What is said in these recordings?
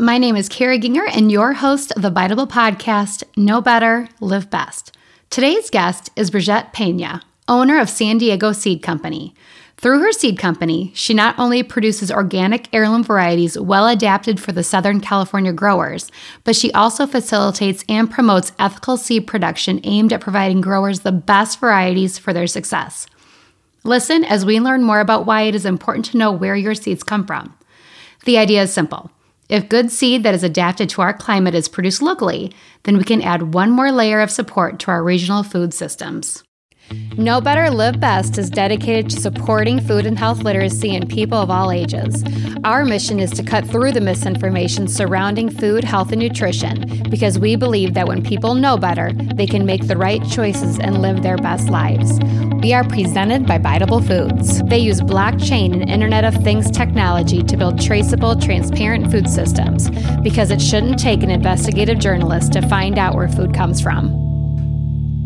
My name is Kara Ginger, and your host of the Biteable podcast, Know Better, Live Best. Today's guest is Brijette Pena, owner of San Diego Seed Company. Through her seed company, she not only produces organic heirloom varieties well adapted for the Southern California growers, but she also facilitates and promotes ethical seed production aimed at providing growers the best varieties for their success. Listen as we learn more about why it is important to know where your seeds come from. The idea is simple. If good seed that is adapted to our climate is produced locally, then we can add one more layer of support to our regional food systems. Know Better Live Best is dedicated to supporting food and health literacy in people of all ages. Our mission is to cut through the misinformation surrounding food, health, and nutrition because we believe that when people know better, they can make the right choices and live their best lives. We are presented by Biteable Foods. They use blockchain and Internet of Things technology to build traceable, transparent food systems because it shouldn't take an investigative journalist to find out where food comes from.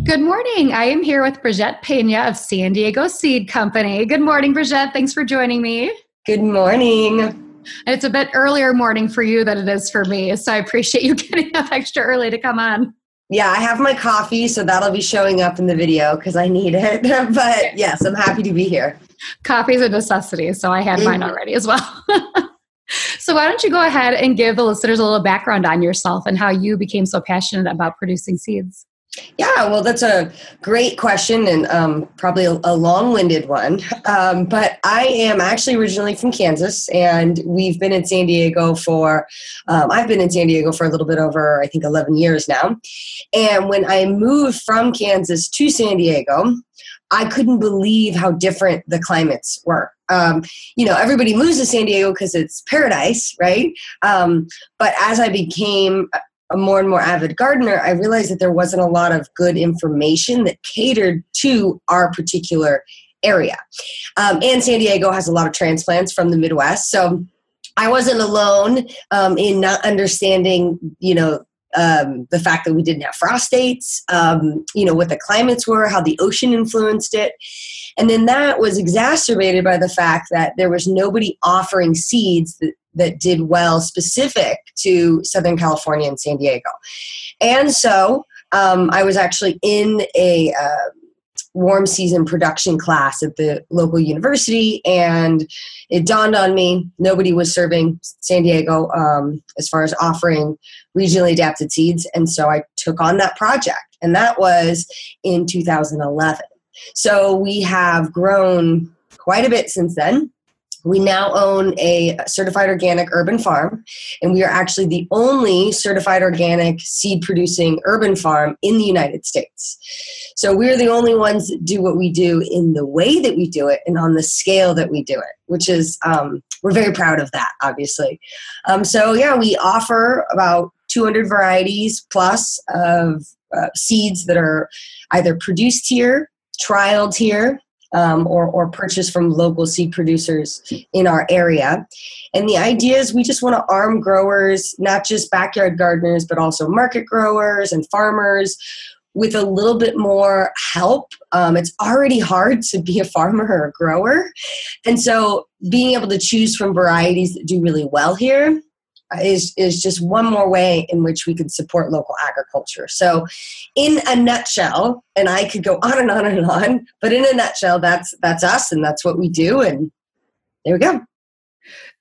Good morning. I am here with Brijette Pena of San Diego Seed Company. Good morning, Brijette. Thanks for joining me. Good morning. It's a bit earlier morning for you than it is for me, so I appreciate you getting up extra early to come on. Yeah, I have my coffee, so that'll be showing up in the video because I need it. but yes, I'm happy to be here. Coffee is a necessity, so I had mm-hmm. mine already as well. so, why don't you go ahead and give the listeners a little background on yourself and how you became so passionate about producing seeds? Yeah, well, that's a great question and um, probably a, a long winded one. Um, but I am actually originally from Kansas, and we've been in San Diego for, um, I've been in San Diego for a little bit over, I think, 11 years now. And when I moved from Kansas to San Diego, I couldn't believe how different the climates were. Um, you know, everybody moves to San Diego because it's paradise, right? Um, but as I became a more and more avid gardener, I realized that there wasn't a lot of good information that catered to our particular area. Um, and San Diego has a lot of transplants from the Midwest. So I wasn't alone um, in not understanding, you know, um, the fact that we didn't have frost dates, um, you know, what the climates were, how the ocean influenced it. And then that was exacerbated by the fact that there was nobody offering seeds that that did well specific to Southern California and San Diego. And so um, I was actually in a uh, warm season production class at the local university, and it dawned on me nobody was serving San Diego um, as far as offering regionally adapted seeds. And so I took on that project, and that was in 2011. So we have grown quite a bit since then. We now own a certified organic urban farm, and we are actually the only certified organic seed producing urban farm in the United States. So we're the only ones that do what we do in the way that we do it and on the scale that we do it, which is, um, we're very proud of that, obviously. Um, so, yeah, we offer about 200 varieties plus of uh, seeds that are either produced here, trialed here, um, or, or purchase from local seed producers in our area. And the idea is we just want to arm growers, not just backyard gardeners, but also market growers and farmers with a little bit more help. Um, it's already hard to be a farmer or a grower. And so being able to choose from varieties that do really well here is is just one more way in which we can support local agriculture. So, in a nutshell, and I could go on and on and on, but in a nutshell, that's that's us, and that's what we do, and there we go.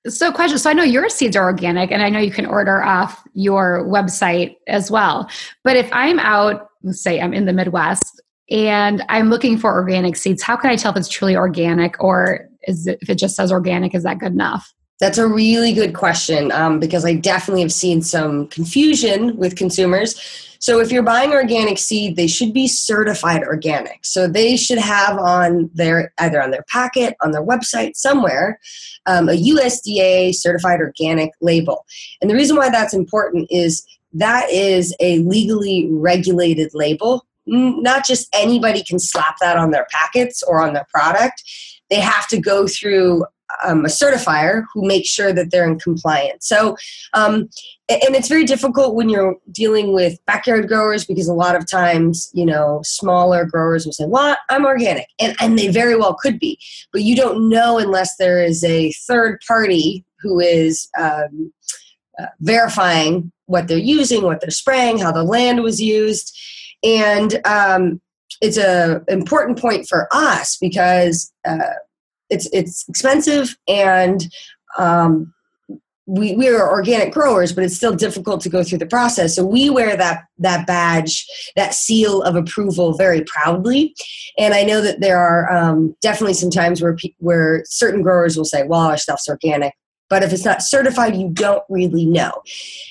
So, question. So, I know your seeds are organic, and I know you can order off your website as well. But if I'm out, say I'm in the Midwest, and I'm looking for organic seeds, how can I tell if it's truly organic, or is it, if it just says organic, is that good enough? That's a really good question um, because I definitely have seen some confusion with consumers. So, if you're buying organic seed, they should be certified organic. So, they should have on their either on their packet, on their website, somewhere, um, a USDA certified organic label. And the reason why that's important is that is a legally regulated label. Not just anybody can slap that on their packets or on their product. They have to go through um, a certifier who makes sure that they're in compliance. So, um, and it's very difficult when you're dealing with backyard growers because a lot of times, you know, smaller growers will say, "Well, I'm organic," and and they very well could be, but you don't know unless there is a third party who is um, uh, verifying what they're using, what they're spraying, how the land was used, and um, it's a important point for us because uh, it's it's expensive and um, we, we are organic growers, but it's still difficult to go through the process. So we wear that that badge, that seal of approval, very proudly. And I know that there are um, definitely some times where where certain growers will say, "Well, our stuff's organic," But if it's not certified, you don't really know.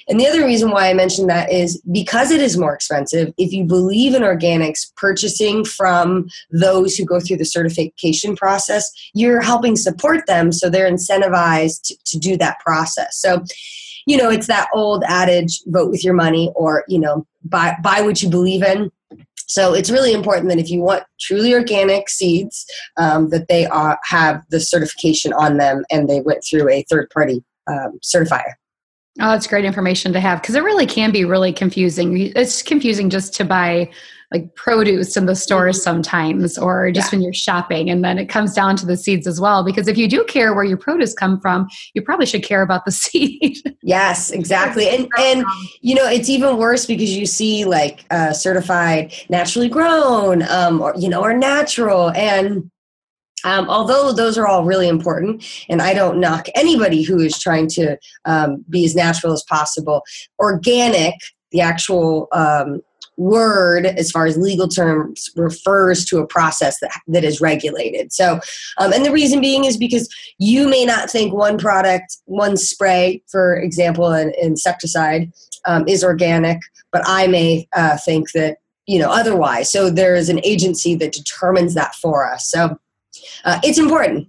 And the other reason why I mentioned that is because it is more expensive, if you believe in organics, purchasing from those who go through the certification process, you're helping support them so they're incentivized to, to do that process. So, you know, it's that old adage vote with your money or, you know, buy, buy what you believe in so it's really important that if you want truly organic seeds, um, that they are, have the certification on them and they went through a third party um, certifier. Oh, that's great information to have because it really can be really confusing. It's confusing just to buy like produce in the stores mm-hmm. sometimes or just yeah. when you're shopping and then it comes down to the seeds as well because if you do care where your produce come from you probably should care about the seed yes exactly and and you know it's even worse because you see like uh, certified naturally grown um, or you know or natural and um, although those are all really important, and I don't knock anybody who is trying to um, be as natural as possible, organic, the actual um, word as far as legal terms refers to a process that, that is regulated. So um, and the reason being is because you may not think one product one spray for example an insecticide um, is organic but i may uh, think that you know otherwise. So there is an agency that determines that for us. So uh, it's important.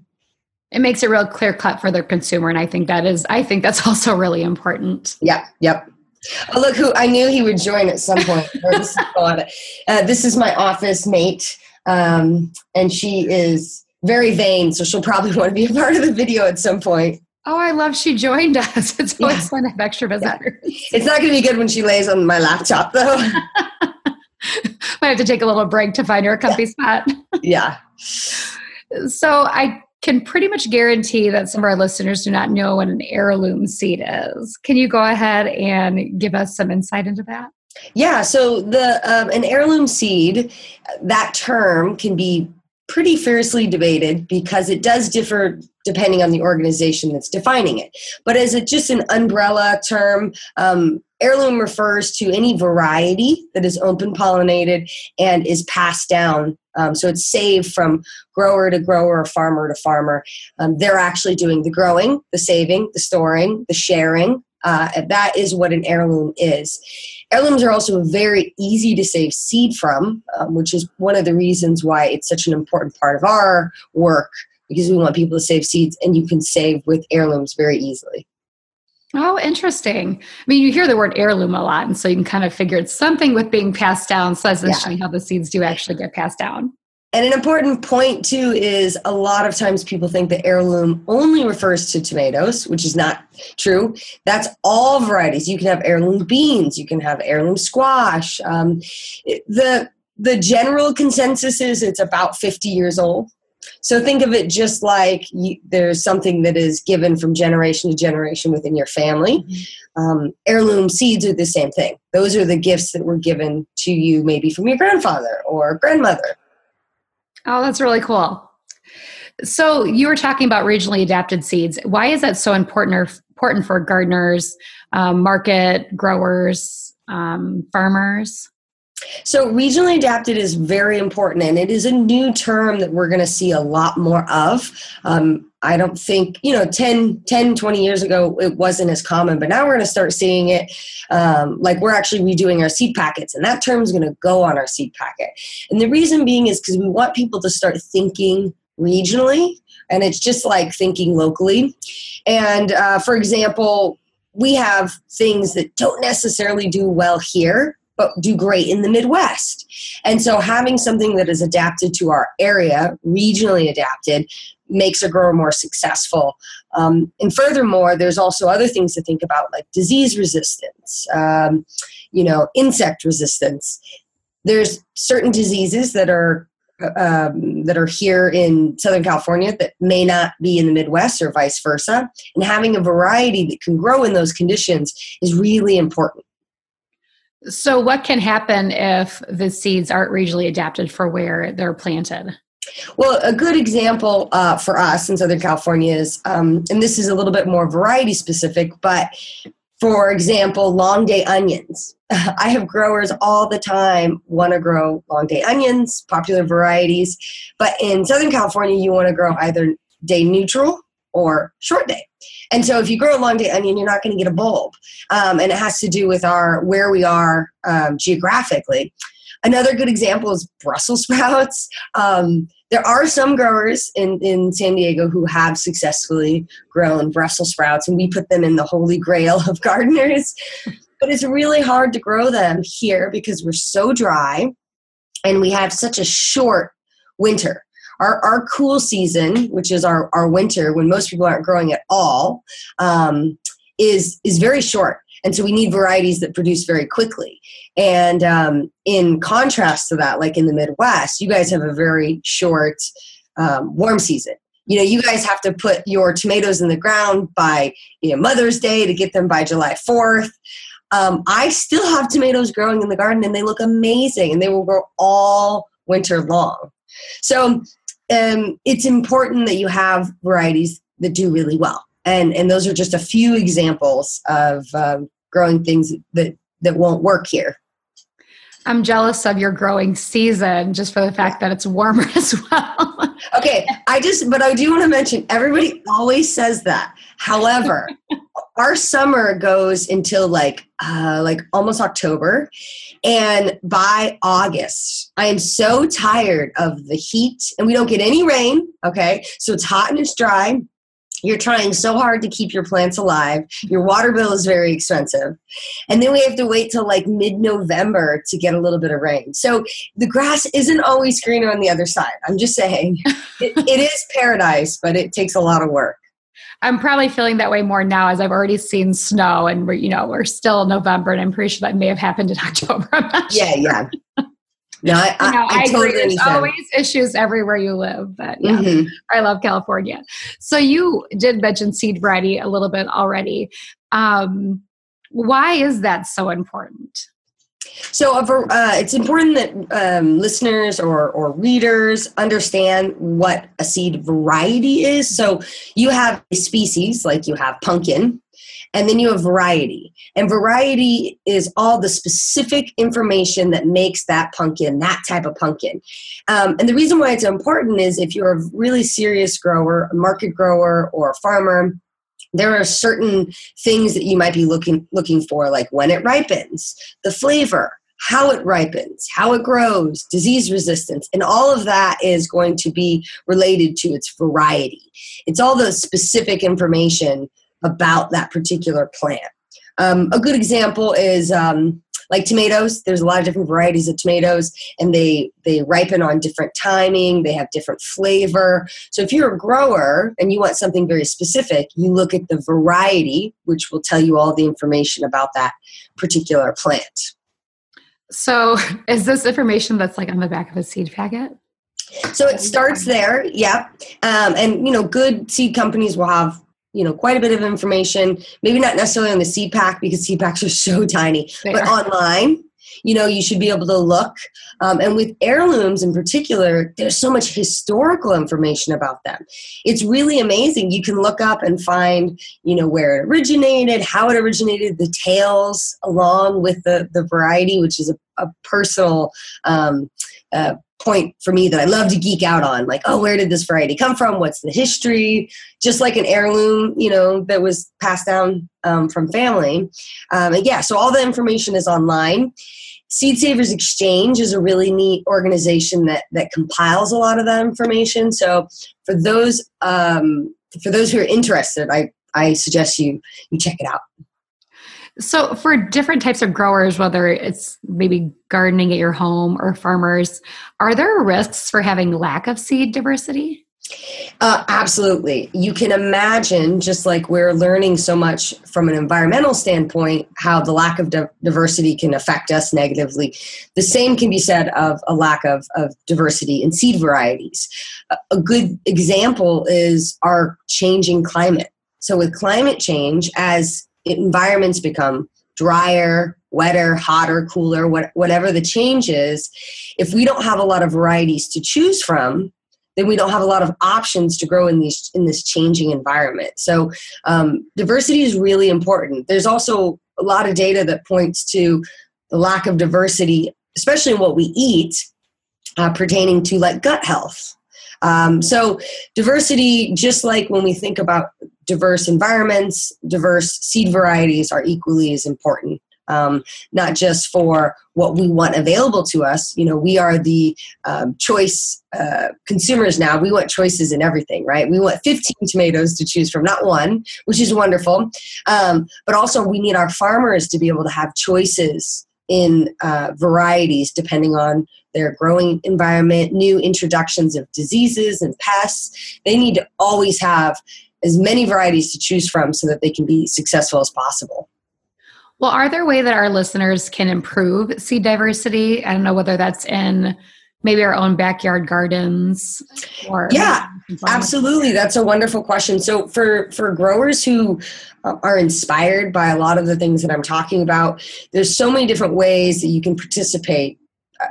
It makes it real clear cut for the consumer and i think that is i think that's also really important. Yep yep Oh, look who I knew he would join at some point. this, is, uh, this is my office mate, um, and she is very vain, so she'll probably want to be a part of the video at some point. Oh, I love she joined us. It's always yeah. fun to have extra visitors. Yeah. It's not going to be good when she lays on my laptop, though. Might have to take a little break to find her a comfy yeah. spot. yeah. So I can pretty much guarantee that some of our listeners do not know what an heirloom seed is. Can you go ahead and give us some insight into that? Yeah, so the um, an heirloom seed, that term can be pretty fiercely debated because it does differ depending on the organization that's defining it. But as a, just an umbrella term, um, heirloom refers to any variety that is open pollinated and is passed down. Um, so it's saved from grower to grower farmer to farmer. Um, they're actually doing the growing, the saving, the storing, the sharing. Uh, that is what an heirloom is. Heirlooms are also very easy to save seed from, um, which is one of the reasons why it's such an important part of our work because we want people to save seeds and you can save with heirlooms very easily. Oh, interesting. I mean, you hear the word heirloom a lot, and so you can kind of figure it's something with being passed down. So that's interesting yeah. how the seeds do actually get passed down. And an important point too is a lot of times people think that heirloom only refers to tomatoes, which is not true. That's all varieties. You can have heirloom beans, you can have heirloom squash. Um, the the general consensus is it's about 50 years old. So think of it just like you, there's something that is given from generation to generation within your family. Mm-hmm. Um, heirloom seeds are the same thing. Those are the gifts that were given to you, maybe from your grandfather or grandmother. Oh, that's really cool. So you were talking about regionally adapted seeds. Why is that so important or important for gardeners, um, market growers, um, farmers? So, regionally adapted is very important, and it is a new term that we're going to see a lot more of. Um, I don't think, you know, 10, 10, 20 years ago, it wasn't as common, but now we're going to start seeing it. Um, like we're actually redoing our seed packets, and that term is going to go on our seed packet. And the reason being is because we want people to start thinking regionally, and it's just like thinking locally. And uh, for example, we have things that don't necessarily do well here but do great in the Midwest. And so having something that is adapted to our area, regionally adapted, makes a grower more successful. Um, and furthermore, there's also other things to think about, like disease resistance, um, you know, insect resistance. There's certain diseases that are um, that are here in Southern California that may not be in the Midwest or vice versa. And having a variety that can grow in those conditions is really important. So, what can happen if the seeds aren't regionally adapted for where they're planted? Well, a good example uh, for us in Southern California is, um, and this is a little bit more variety specific, but for example, long day onions. I have growers all the time want to grow long day onions, popular varieties, but in Southern California, you want to grow either day neutral or short day. And so if you grow a long day onion, you're not going to get a bulb. Um, and it has to do with our where we are um, geographically. Another good example is Brussels sprouts. Um, there are some growers in, in San Diego who have successfully grown Brussels sprouts, and we put them in the holy grail of gardeners. but it's really hard to grow them here because we're so dry and we have such a short winter. Our, our cool season, which is our, our winter when most people aren't growing at all, um, is, is very short. And so we need varieties that produce very quickly. And um, in contrast to that, like in the Midwest, you guys have a very short um, warm season. You know, you guys have to put your tomatoes in the ground by you know Mother's Day to get them by July 4th. Um, I still have tomatoes growing in the garden and they look amazing and they will grow all winter long. So um, it's important that you have varieties that do really well. And, and those are just a few examples of um, growing things that, that won't work here. I'm jealous of your growing season just for the fact that it's warmer as well. okay, I just, but I do want to mention everybody always says that. However, our summer goes until like uh, like almost October, and by August, I am so tired of the heat, and we don't get any rain. Okay, so it's hot and it's dry you're trying so hard to keep your plants alive. Your water bill is very expensive. And then we have to wait till like mid November to get a little bit of rain. So the grass isn't always greener on the other side. I'm just saying it, it is paradise, but it takes a lot of work. I'm probably feeling that way more now as I've already seen snow and we're, you know, we're still November and I'm pretty sure that may have happened in October. yeah, sure. yeah. No, I, you know, I, I, I totally agree. There's always issues everywhere you live, but yeah, mm-hmm. I love California. So you did mention seed variety a little bit already. Um, why is that so important? So uh, it's important that um, listeners or, or readers understand what a seed variety is. So you have a species, like you have pumpkin, and then you have variety. And variety is all the specific information that makes that pumpkin that type of pumpkin. Um, and the reason why it's important is if you're a really serious grower, market grower, or a farmer, there are certain things that you might be looking looking for like when it ripens the flavor how it ripens how it grows disease resistance and all of that is going to be related to its variety it's all the specific information about that particular plant. Um, a good example is um, like tomatoes. There's a lot of different varieties of tomatoes, and they they ripen on different timing. They have different flavor. So if you're a grower and you want something very specific, you look at the variety, which will tell you all the information about that particular plant. So is this information that's like on the back of a seed packet? So it starts there, yeah. Um, and you know, good seed companies will have you know quite a bit of information maybe not necessarily on the seed pack because seed packs are so tiny they but are. online you know you should be able to look. Um, and with heirlooms in particular there's so much historical information about them. It's really amazing. You can look up and find you know where it originated how it originated the tales along with the the variety which is a, a personal um, uh, point for me that I love to geek out on. Like, oh, where did this variety come from? What's the history? Just like an heirloom, you know, that was passed down um, from family. Um, and yeah, so all the information is online. Seed Savers Exchange is a really neat organization that that compiles a lot of that information. So for those um, for those who are interested, I I suggest you you check it out. So, for different types of growers, whether it's maybe gardening at your home or farmers, are there risks for having lack of seed diversity? Uh, absolutely. You can imagine, just like we're learning so much from an environmental standpoint, how the lack of di- diversity can affect us negatively. The same can be said of a lack of, of diversity in seed varieties. A, a good example is our changing climate. So, with climate change, as environments become drier, wetter, hotter, cooler, what, whatever the change is, if we don't have a lot of varieties to choose from, then we don't have a lot of options to grow in these in this changing environment. So um, diversity is really important. There's also a lot of data that points to the lack of diversity, especially in what we eat, uh, pertaining to like gut health. Um, so diversity, just like when we think about diverse environments, diverse seed varieties are equally as important um, not just for what we want available to us. You know, we are the um, choice uh, consumers now. We want choices in everything, right? We want 15 tomatoes to choose from, not one, which is wonderful. Um, but also, we need our farmers to be able to have choices in uh, varieties depending on their growing environment, new introductions of diseases and pests. They need to always have as many varieties to choose from so that they can be successful as possible. Well, are there ways that our listeners can improve seed diversity? I don't know whether that's in maybe our own backyard gardens or yeah absolutely that's a wonderful question so for for growers who uh, are inspired by a lot of the things that i'm talking about there's so many different ways that you can participate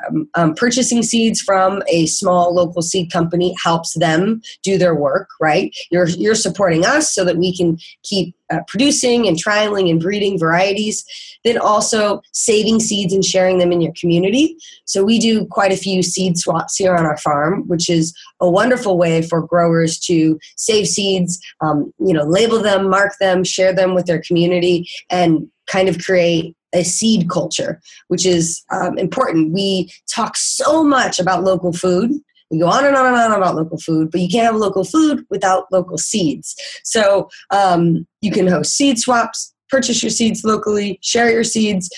um, um, purchasing seeds from a small local seed company helps them do their work right? You're you're supporting us so that we can keep uh, producing and trialing and breeding varieties then also saving seeds and sharing them in your community. So we do quite a few seed swaps here on our farm which is a wonderful way for growers to save seeds um, you know label them mark them share them with their community and kind of create a seed culture, which is um, important. We talk so much about local food. We go on and on and on about local food, but you can't have local food without local seeds. So um, you can host seed swaps, purchase your seeds locally, share your seeds.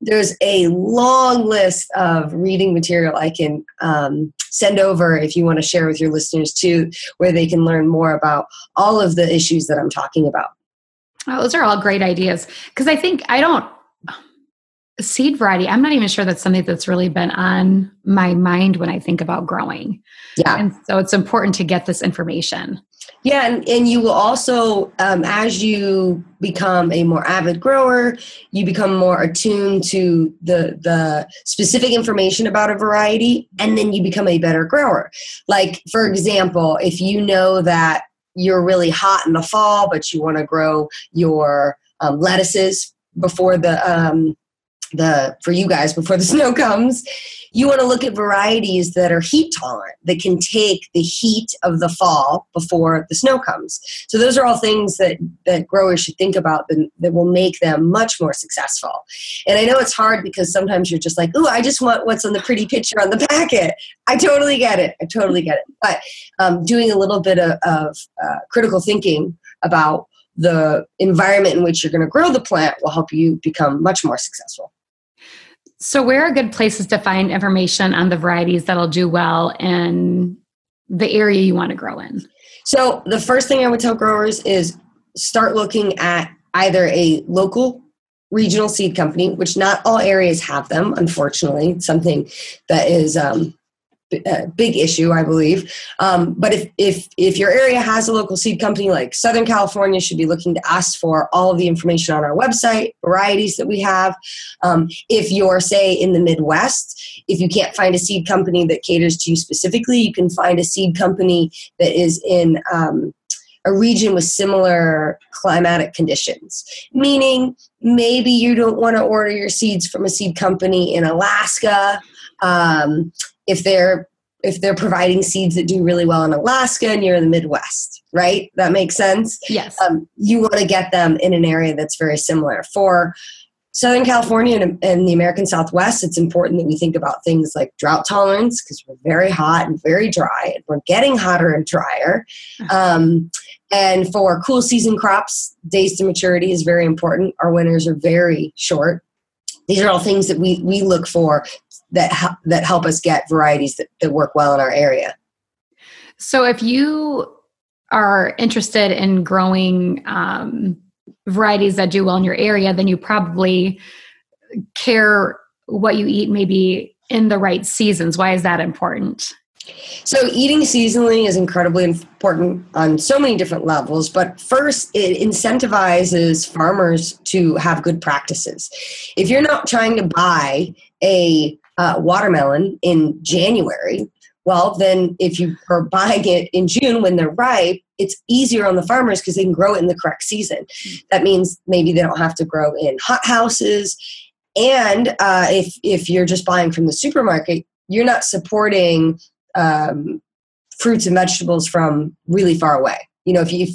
There's a long list of reading material I can um, send over if you want to share with your listeners too, where they can learn more about all of the issues that I'm talking about. Oh, those are all great ideas because I think I don't seed variety i'm not even sure that's something that's really been on my mind when i think about growing. Yeah. And so it's important to get this information. Yeah and, and you will also um, as you become a more avid grower you become more attuned to the the specific information about a variety and then you become a better grower. Like for example if you know that you're really hot in the fall but you want to grow your um, lettuces before the um, the for you guys before the snow comes you want to look at varieties that are heat tolerant that can take the heat of the fall before the snow comes. So those are all things that that growers should think about that, that will make them much more successful. And i know it's hard because sometimes you're just like oh i just want what's on the pretty picture on the packet. I totally get it i totally get it. But um, doing a little bit of, of uh, critical thinking about the environment in which you're going to grow the plant will help you become much more successful so, where are good places to find information on the varieties that'll do well in the area you want to grow in? So, the first thing I would tell growers is start looking at either a local regional seed company, which not all areas have them, unfortunately. It's something that is um, a big issue, I believe. Um, but if, if, if your area has a local seed company like Southern California, should be looking to us for all of the information on our website, varieties that we have. Um, if you're, say, in the Midwest, if you can't find a seed company that caters to you specifically, you can find a seed company that is in um, a region with similar climatic conditions. Meaning, maybe you don't want to order your seeds from a seed company in Alaska. Um, if they're if they're providing seeds that do really well in Alaska and you're in the Midwest, right? That makes sense. Yes. Um, you want to get them in an area that's very similar. For Southern California and, and, the American Southwest, it's important that we think about things like drought tolerance because we're very hot and very dry, and we're getting hotter and drier. Uh-huh. Um, and for cool season crops, days to maturity is very important. Our winters are very short. These are all things that we, we look for that that help us get varieties that, that work well in our area. So if you are interested in growing um, varieties that do well in your area, then you probably care what you eat maybe in the right seasons. Why is that important? So, eating seasonally is incredibly important on so many different levels. But first, it incentivizes farmers to have good practices. If you're not trying to buy a uh, watermelon in January, well, then if you are buying it in June when they're ripe, it's easier on the farmers because they can grow it in the correct season. That means maybe they don't have to grow in hot houses. And uh, if if you're just buying from the supermarket, you're not supporting um, fruits and vegetables from really far away you know if you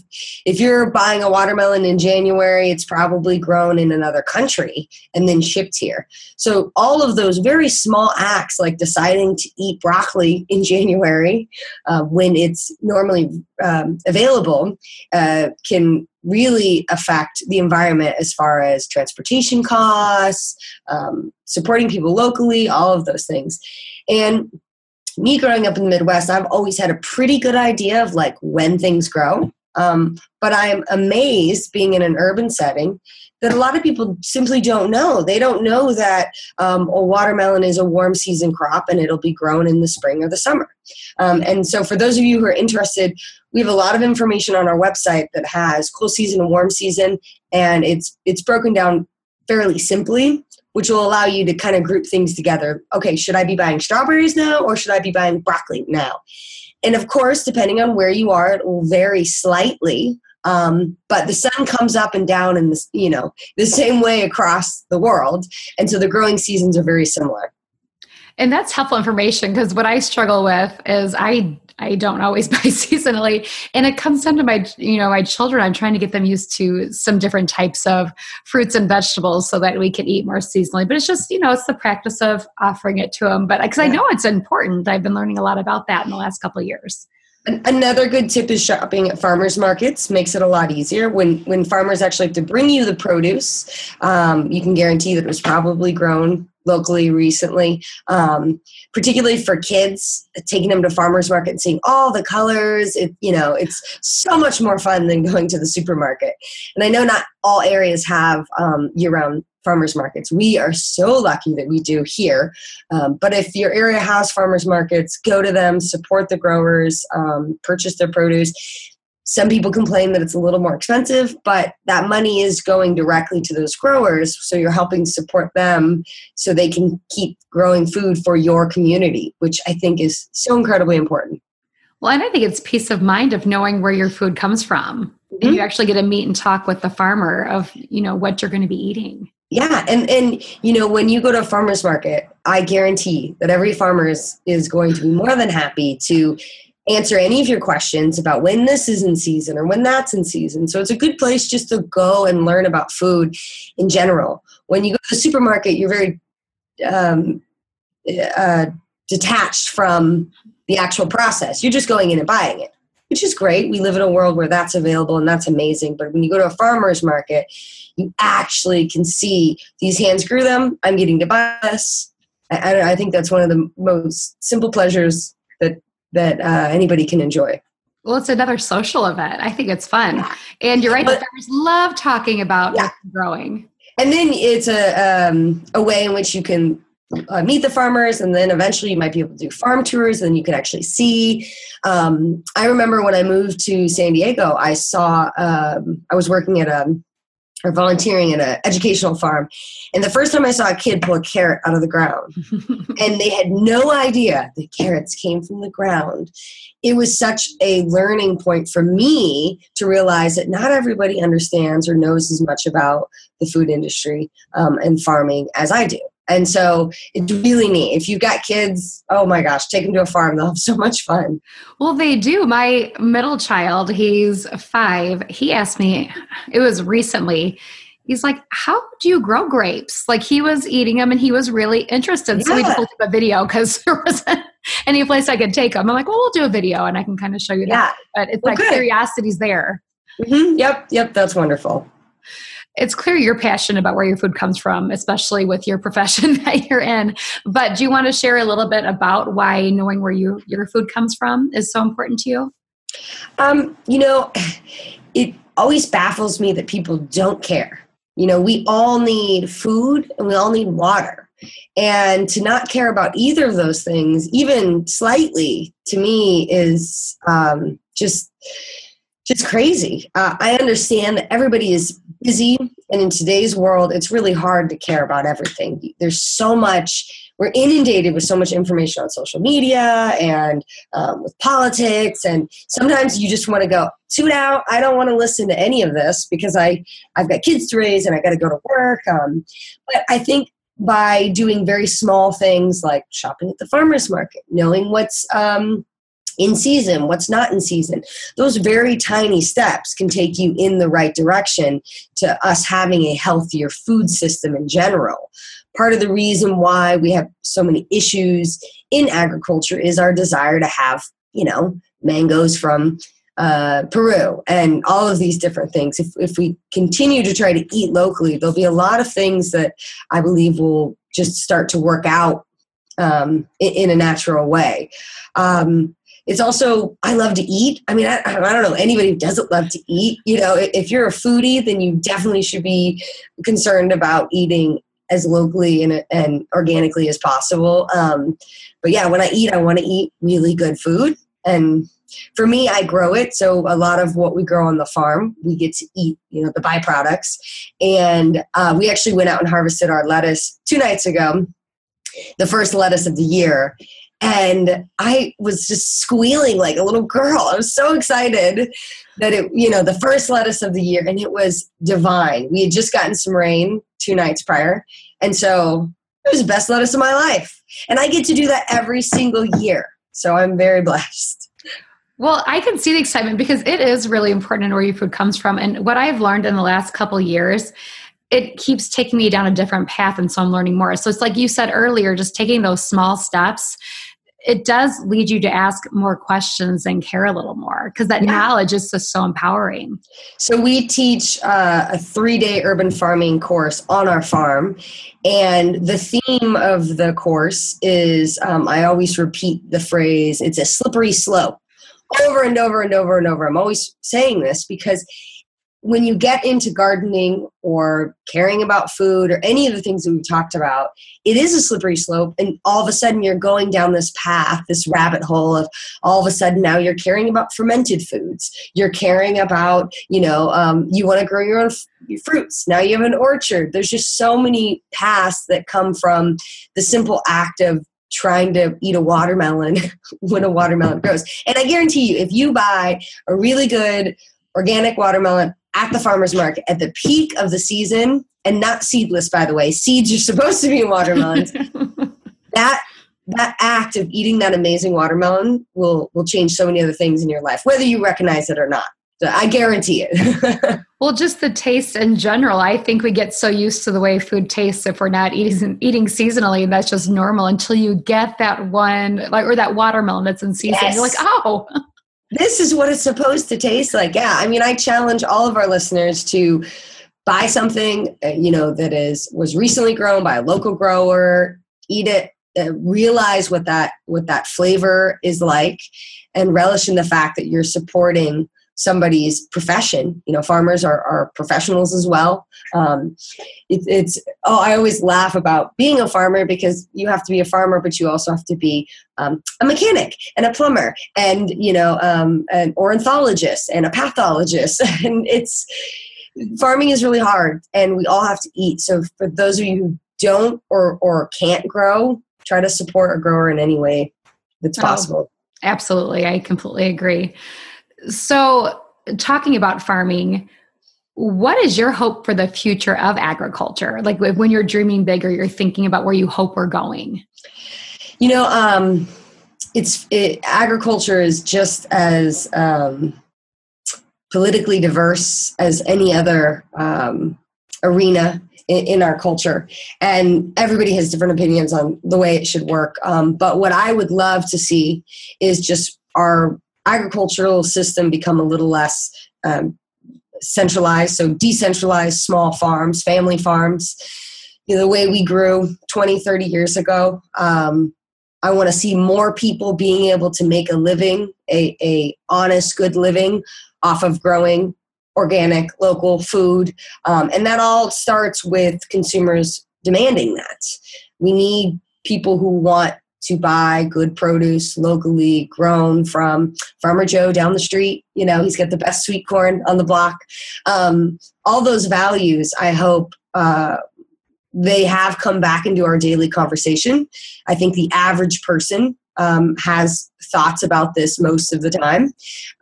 if you're buying a watermelon in january it's probably grown in another country and then shipped here. So all of those very small acts like deciding to eat broccoli in january uh, when it's normally um, available uh, can really affect the environment as far as transportation costs um, supporting people locally all of those things. And me growing up in the Midwest, I've always had a pretty good idea of like when things grow. Um, but I'm amazed being in an urban setting that a lot of people simply don't know. They don't know that um, a watermelon is a warm season crop and it'll be grown in the spring or the summer. Um, and so, for those of you who are interested, we have a lot of information on our website that has cool season and warm season, and it's it's broken down fairly simply which will allow you to kind of group things together. Okay, should I be buying strawberries now or should I be buying broccoli now? And of course, depending on where you are, it will vary slightly. Um, but the sun comes up and down in this, you know, the same way across the world, and so the growing seasons are very similar. And that's helpful information because what I struggle with is I I don't always buy seasonally, and it comes down to my you know my children. I'm trying to get them used to some different types of fruits and vegetables so that we can eat more seasonally. But it's just you know it's the practice of offering it to them. But because yeah. I know it's important, I've been learning a lot about that in the last couple of years. Another good tip is shopping at farmers markets makes it a lot easier. When when farmers actually have to bring you the produce, um, you can guarantee that it was probably grown locally recently, um, particularly for kids, taking them to farmers market and seeing all the colors. It, you know, it's so much more fun than going to the supermarket. And I know not all areas have um, year-round farmers markets. We are so lucky that we do here. Um, but if your area has farmers markets, go to them, support the growers, um, purchase their produce some people complain that it's a little more expensive, but that money is going directly to those growers. So you're helping support them so they can keep growing food for your community, which I think is so incredibly important. Well, and I think it's peace of mind of knowing where your food comes from. Mm-hmm. And you actually get to meet and talk with the farmer of, you know, what you're going to be eating. Yeah, and and you know when you go to a farmers market, I guarantee that every farmer is, is going to be more than happy to answer any of your questions about when this is in season or when that's in season. So it's a good place just to go and learn about food in general. When you go to the supermarket, you're very um, uh, detached from the actual process. You're just going in and buying it, which is great. We live in a world where that's available and that's amazing. But when you go to a farmer's market, you actually can see these hands grew them. I'm getting to buy this. I, I think that's one of the most simple pleasures that that uh, anybody can enjoy. Well, it's another social event. I think it's fun. And you're right, but, the farmers love talking about yeah. growing. And then it's a, um, a way in which you can uh, meet the farmers, and then eventually you might be able to do farm tours, and you can actually see. Um, I remember when I moved to San Diego, I saw, um, I was working at a or volunteering at an educational farm. And the first time I saw a kid pull a carrot out of the ground, and they had no idea the carrots came from the ground. It was such a learning point for me to realize that not everybody understands or knows as much about the food industry um, and farming as I do. And so it's really neat. If you've got kids, oh my gosh, take them to a farm. They'll have so much fun. Well, they do. My middle child, he's five, he asked me, it was recently, he's like, How do you grow grapes? Like he was eating them and he was really interested. Yeah. So we pulled up a video because there wasn't any place I could take him. I'm like, Well, we'll do a video and I can kind of show you yeah. that. But it's well, like good. curiosity's there. Mm-hmm. Yep. Yep. That's wonderful. It's clear you're passionate about where your food comes from, especially with your profession that you're in. But do you want to share a little bit about why knowing where you, your food comes from is so important to you? Um, you know, it always baffles me that people don't care. You know, we all need food and we all need water. And to not care about either of those things, even slightly, to me is um, just just crazy. Uh, I understand that everybody is busy, and in today's world, it's really hard to care about everything. There's so much we're inundated with so much information on social media and um, with politics and sometimes you just want to go tune out i don't want to listen to any of this because i i've got kids to raise and i got to go to work um, but i think by doing very small things like shopping at the farmers market knowing what's um, in season, what's not in season. Those very tiny steps can take you in the right direction to us having a healthier food system in general part of the reason why we have so many issues in agriculture is our desire to have, you know, mangoes from uh, Peru and all of these different things. If, if we continue to try to eat locally, there'll be a lot of things that I believe will just start to work out um, in, a natural way. Um, it's also I love to eat. I mean, I, I, don't know anybody who doesn't love to eat. You know, if you're a foodie, then you definitely should be concerned about eating as locally and, and organically as possible. Um, but yeah, when I eat, I want to eat really good food. And for me, I grow it. So a lot of what we grow on the farm, we get to eat, you know, the byproducts. And uh, we actually went out and harvested our lettuce two nights ago, the first lettuce of the year. And I was just squealing like a little girl. I was so excited that it, you know, the first lettuce of the year, and it was divine. We had just gotten some rain two nights prior. And so it was the best lettuce of my life. And I get to do that every single year. So I'm very blessed. Well, I can see the excitement because it is really important where your food comes from. And what I've learned in the last couple years, it keeps taking me down a different path. And so I'm learning more. So it's like you said earlier, just taking those small steps it does lead you to ask more questions and care a little more because that yeah. knowledge is just so empowering. So, we teach uh, a three day urban farming course on our farm. And the theme of the course is um, I always repeat the phrase it's a slippery slope over and over and over and over. I'm always saying this because when you get into gardening or caring about food or any of the things that we've talked about, it is a slippery slope. And all of a sudden, you're going down this path, this rabbit hole of all of a sudden now you're caring about fermented foods. You're caring about, you know, um, you want to grow your own f- fruits. Now you have an orchard. There's just so many paths that come from the simple act of trying to eat a watermelon when a watermelon grows. And I guarantee you, if you buy a really good organic watermelon at the farmer's market at the peak of the season, and not seedless, by the way. Seeds are supposed to be in watermelons. that that act of eating that amazing watermelon will will change so many other things in your life, whether you recognize it or not. So I guarantee it. well, just the taste in general. I think we get so used to the way food tastes if we're not eating eating seasonally, and that's just normal until you get that one, like or that watermelon that's in season. Yes. You're like, oh, this is what it's supposed to taste like. Yeah, I mean, I challenge all of our listeners to buy something uh, you know that is was recently grown by a local grower, eat it, uh, realize what that what that flavor is like, and relish in the fact that you're supporting somebody's profession. You know, farmers are, are professionals as well. Um, it, it's oh, I always laugh about being a farmer because you have to be a farmer, but you also have to be um, a mechanic and a plumber, and you know, um, an ornithologist and a pathologist, and it's farming is really hard, and we all have to eat. So for those of you who don't or or can't grow, try to support a grower in any way that's possible. Oh, absolutely, I completely agree. So, talking about farming, what is your hope for the future of agriculture? Like when you're dreaming big or you're thinking about where you hope we're going? You know, um, it's it, agriculture is just as um, politically diverse as any other um, arena in, in, our culture, and everybody has different opinions on the way it should work. Um, but what I would love to see is just our agricultural system become a little less um, centralized, so decentralized small farms, family farms. You know, the way we grew 20, 30 years ago. Um, I want to see more people being able to make a living, a, a honest, good living off of growing organic, local food. Um, and that all starts with consumers demanding that. We need people who want to buy good produce locally grown from Farmer Joe down the street. You know, he's got the best sweet corn on the block. Um, all those values, I hope, uh, they have come back into our daily conversation. I think the average person um, has thoughts about this most of the time,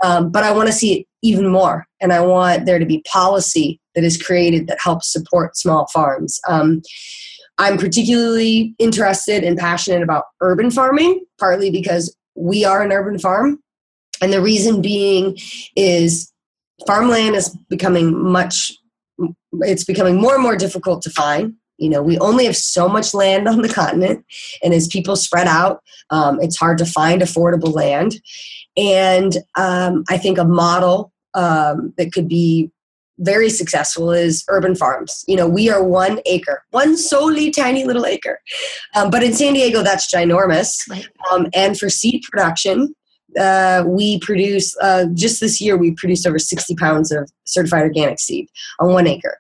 um, but I want to see it even more. And I want there to be policy that is created that helps support small farms. Um, I'm particularly interested and passionate about urban farming, partly because we are an urban farm. And the reason being is farmland is becoming much, it's becoming more and more difficult to find. You know, we only have so much land on the continent, and as people spread out, um, it's hard to find affordable land. And um, I think a model um, that could be very successful is urban farms. You know, we are one acre, one solely tiny little acre. Um, but in San Diego, that's ginormous. Right. Um, and for seed production, uh, we produce, uh, just this year, we produced over 60 pounds of certified organic seed on one acre.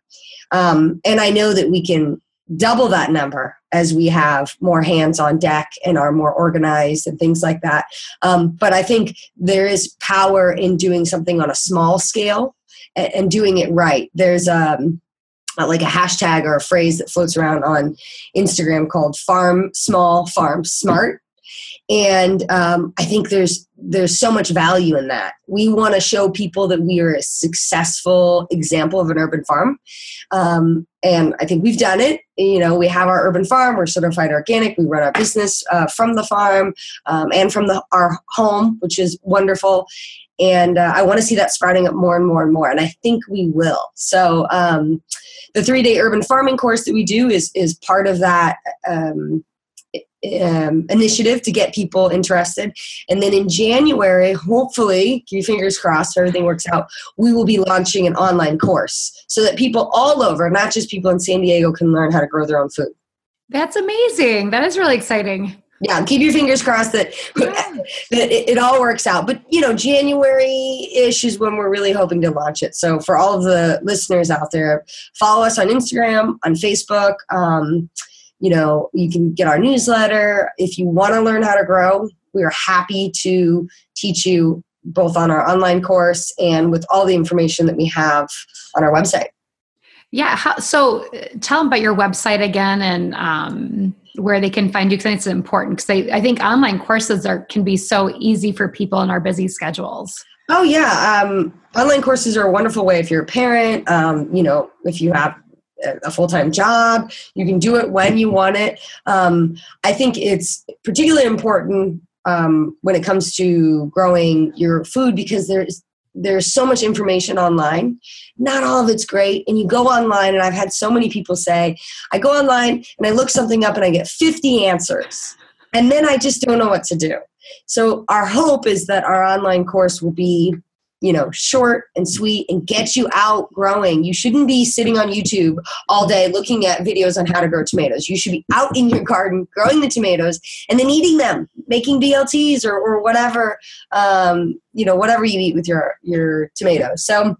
Um, and I know that we can double that number as we have more hands on deck and are more organized and things like that. Um, but I think there is power in doing something on a small scale and, and doing it right. There's um, like a hashtag or a phrase that floats around on Instagram called "Farm Small, Farm Smart," and um, I think there's there's so much value in that. We want to show people that we are a successful example of an urban farm, um, and I think we've done it. You know, we have our urban farm. We're certified organic. We run our business uh, from the farm um, and from the, our home, which is wonderful and uh, i want to see that sprouting up more and more and more and i think we will so um, the three day urban farming course that we do is is part of that um, um, initiative to get people interested and then in january hopefully keep your fingers crossed everything works out we will be launching an online course so that people all over not just people in san diego can learn how to grow their own food that's amazing that is really exciting yeah, keep your fingers crossed that, that it, it, all works out. But you know, January ish is when we're really hoping to launch it. So for all of the listeners out there, follow us on Instagram, on Facebook. Um, you know, you can get our newsletter. If you want to learn how to grow, we are happy to teach you both on our online course and with all the information that we have on our website. Yeah. How, so tell them about your website again and um, where they can find you because it's important because I, I think online courses are can be so easy for people in our busy schedules. Oh yeah, um, online courses are a wonderful way if you're a parent. Um, you know, if you have a full-time job you can do it when you want it um, i think it's particularly important um, when it comes to growing your food because there's there's so much information online. Not all of it's great. And you go online, and I've had so many people say, I go online and I look something up and I get 50 answers. And then I just don't know what to do. So, our hope is that our online course will be you know, short and sweet and get you out growing. You shouldn't be sitting on YouTube all day looking at videos on how to grow tomatoes. You should be out in your garden growing the tomatoes and then eating them, making BLTs or, or whatever, um, you know, whatever you eat with your, your tomatoes. So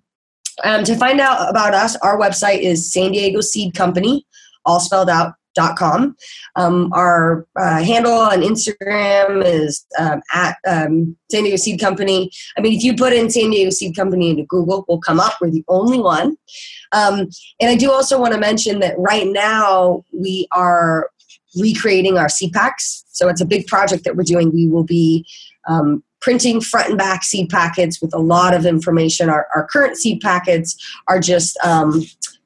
um, to find out about us, our website is San Diego Seed Company, all spelled out dot com. Um, our uh, handle on Instagram is um, at um, San Diego Seed Company. I mean, if you put in San Diego Seed Company into Google, we'll come up. We're the only one. Um, and I do also want to mention that right now we are recreating our seed packs. So it's a big project that we're doing. We will be um, printing front and back seed packets with a lot of information. Our, our current seed packets are just um,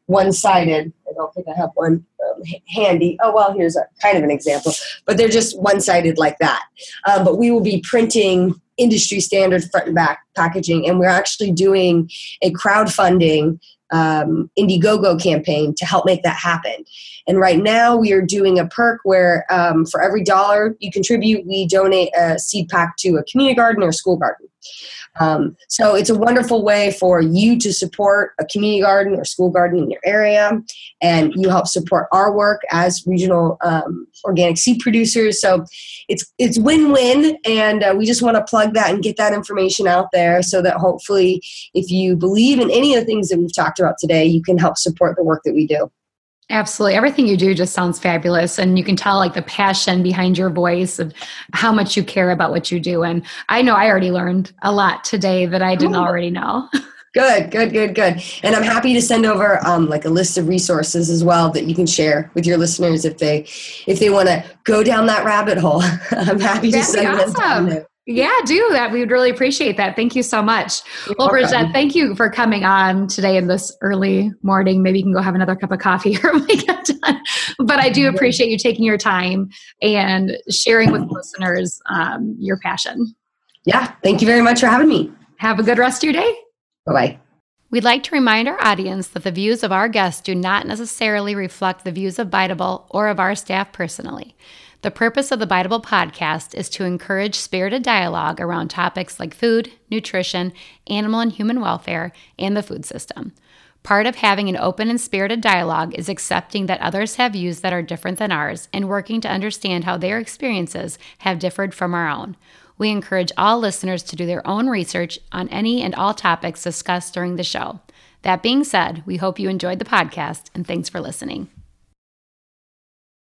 one sided. I don't think I have one um, handy. Oh, well, here's a kind of an example, but they're just one sided like that. Um, but we will be printing industry standard front and back packaging, and we're actually doing a crowdfunding um, Indiegogo campaign to help make that happen. And right now, we are doing a perk where um, for every dollar you contribute, we donate a seed pack to a community garden or school garden. Um, so it's a wonderful way for you to support a community garden or school garden in your area, and you help support our work as regional um, organic seed producers. So it's it's win-win, and uh, we just want to plug that and get that information out there so that hopefully, if you believe in any of the things that we've talked about today, you can help support the work that we do. Absolutely. Everything you do just sounds fabulous. And you can tell like the passion behind your voice of how much you care about what you do. And I know I already learned a lot today that I didn't already know. Good, good, good, good. And I'm happy to send over um, like a list of resources as well that you can share with your listeners if they if they want to go down that rabbit hole. I'm happy That'd to send awesome. them. Yeah, do that. We would really appreciate that. Thank you so much. You're well, welcome. Brijette, thank you for coming on today in this early morning. Maybe you can go have another cup of coffee here when we get done. But I do appreciate you taking your time and sharing with listeners um, your passion. Yeah, thank you very much for having me. Have a good rest of your day. Bye bye. We'd like to remind our audience that the views of our guests do not necessarily reflect the views of Biteable or of our staff personally. The purpose of the Biteable podcast is to encourage spirited dialogue around topics like food, nutrition, animal and human welfare, and the food system. Part of having an open and spirited dialogue is accepting that others have views that are different than ours and working to understand how their experiences have differed from our own. We encourage all listeners to do their own research on any and all topics discussed during the show. That being said, we hope you enjoyed the podcast and thanks for listening.